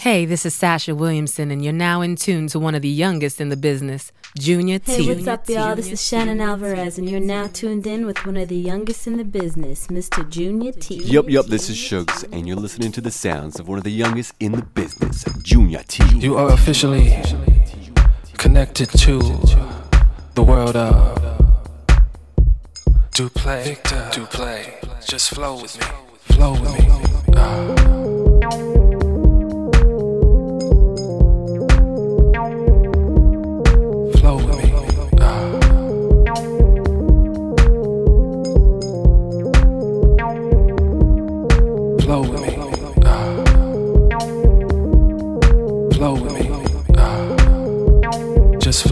Hey, this is Sasha Williamson, and you're now in tune to one of the youngest in the business, Junior T. Hey, what's up, y'all? This is Shannon Alvarez, and you're now tuned in with one of the youngest in the business, Mr. Junior T. Yup, yup, this is Shugs, and you're listening to the sounds of one of the youngest in the business, Junior T. You are officially connected to the world of do play, do play. Just flow with me, flow with me. Uh.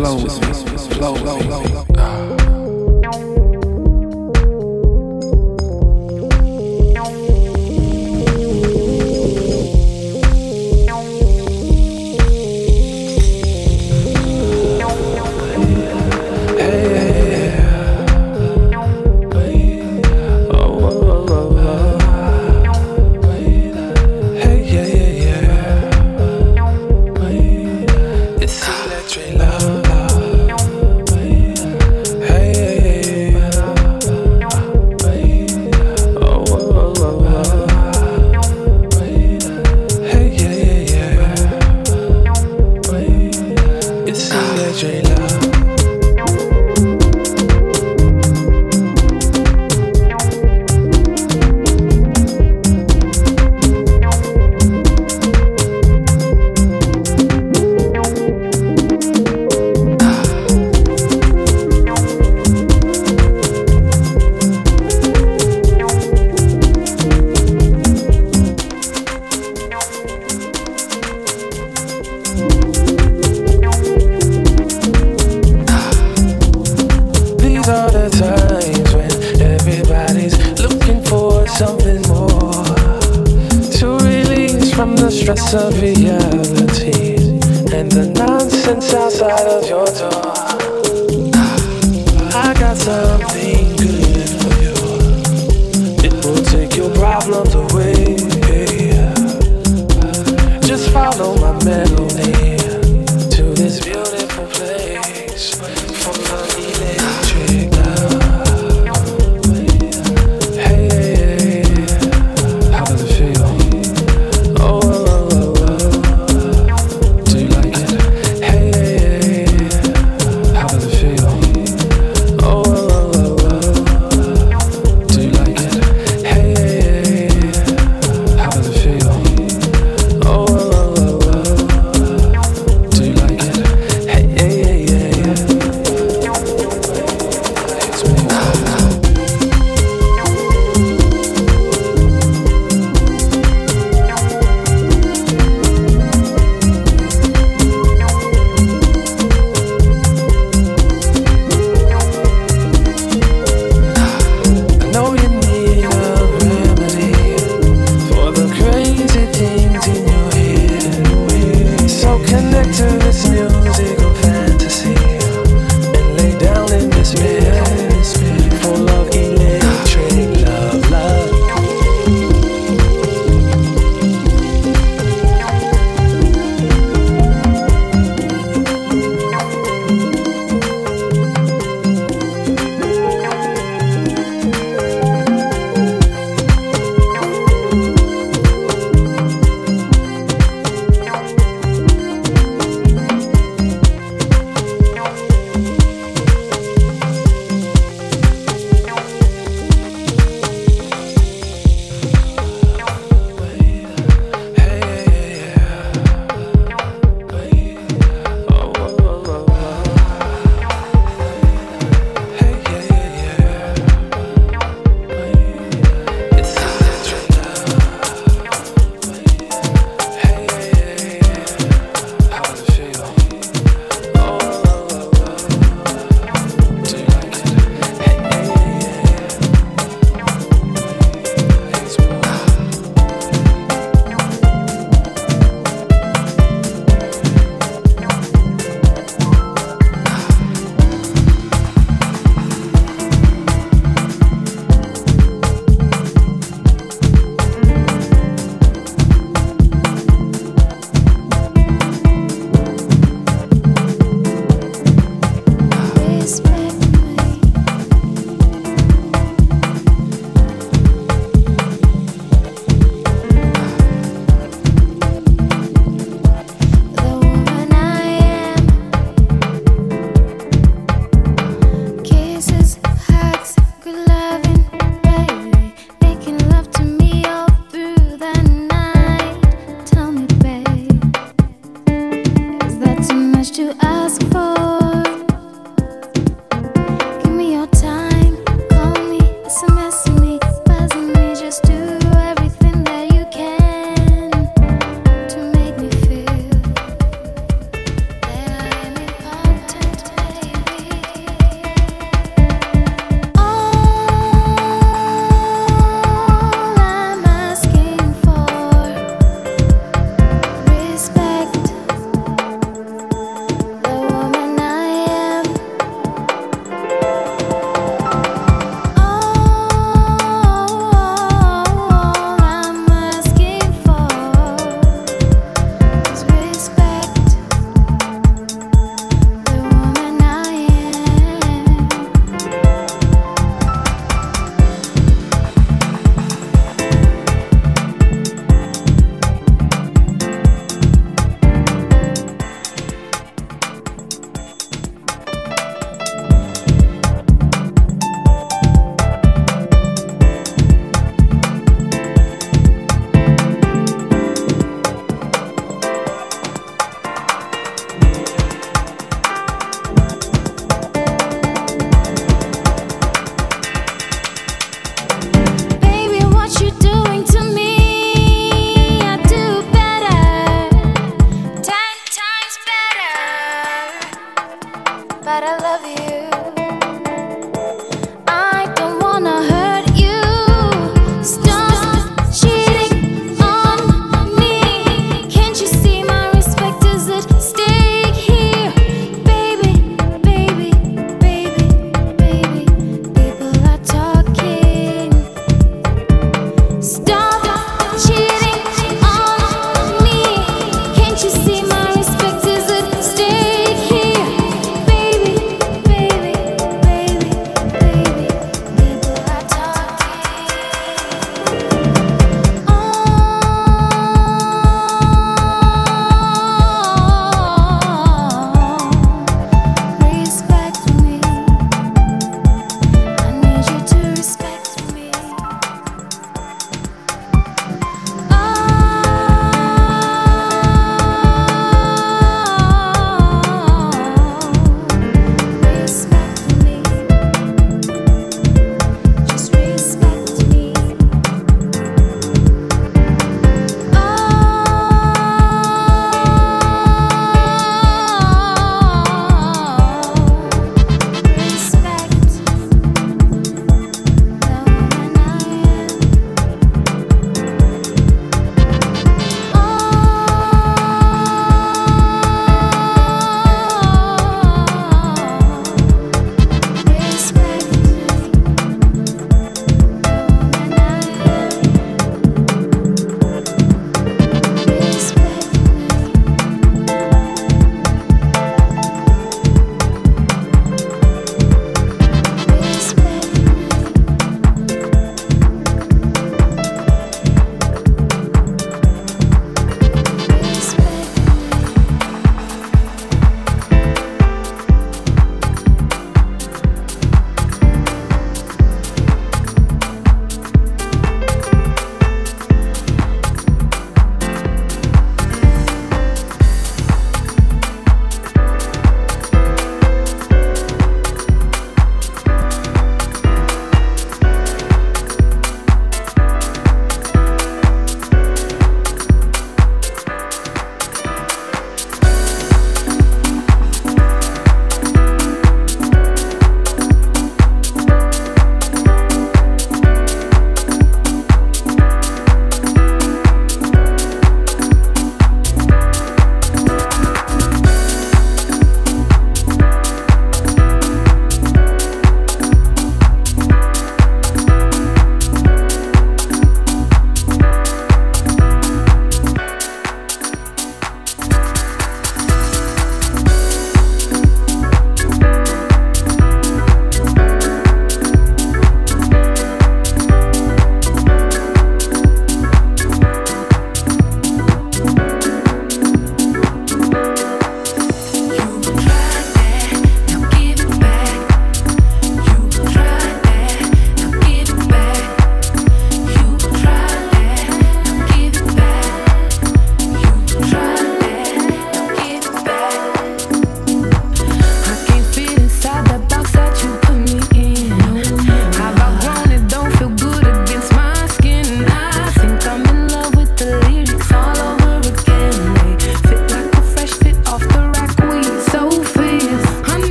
Uh. Just flow with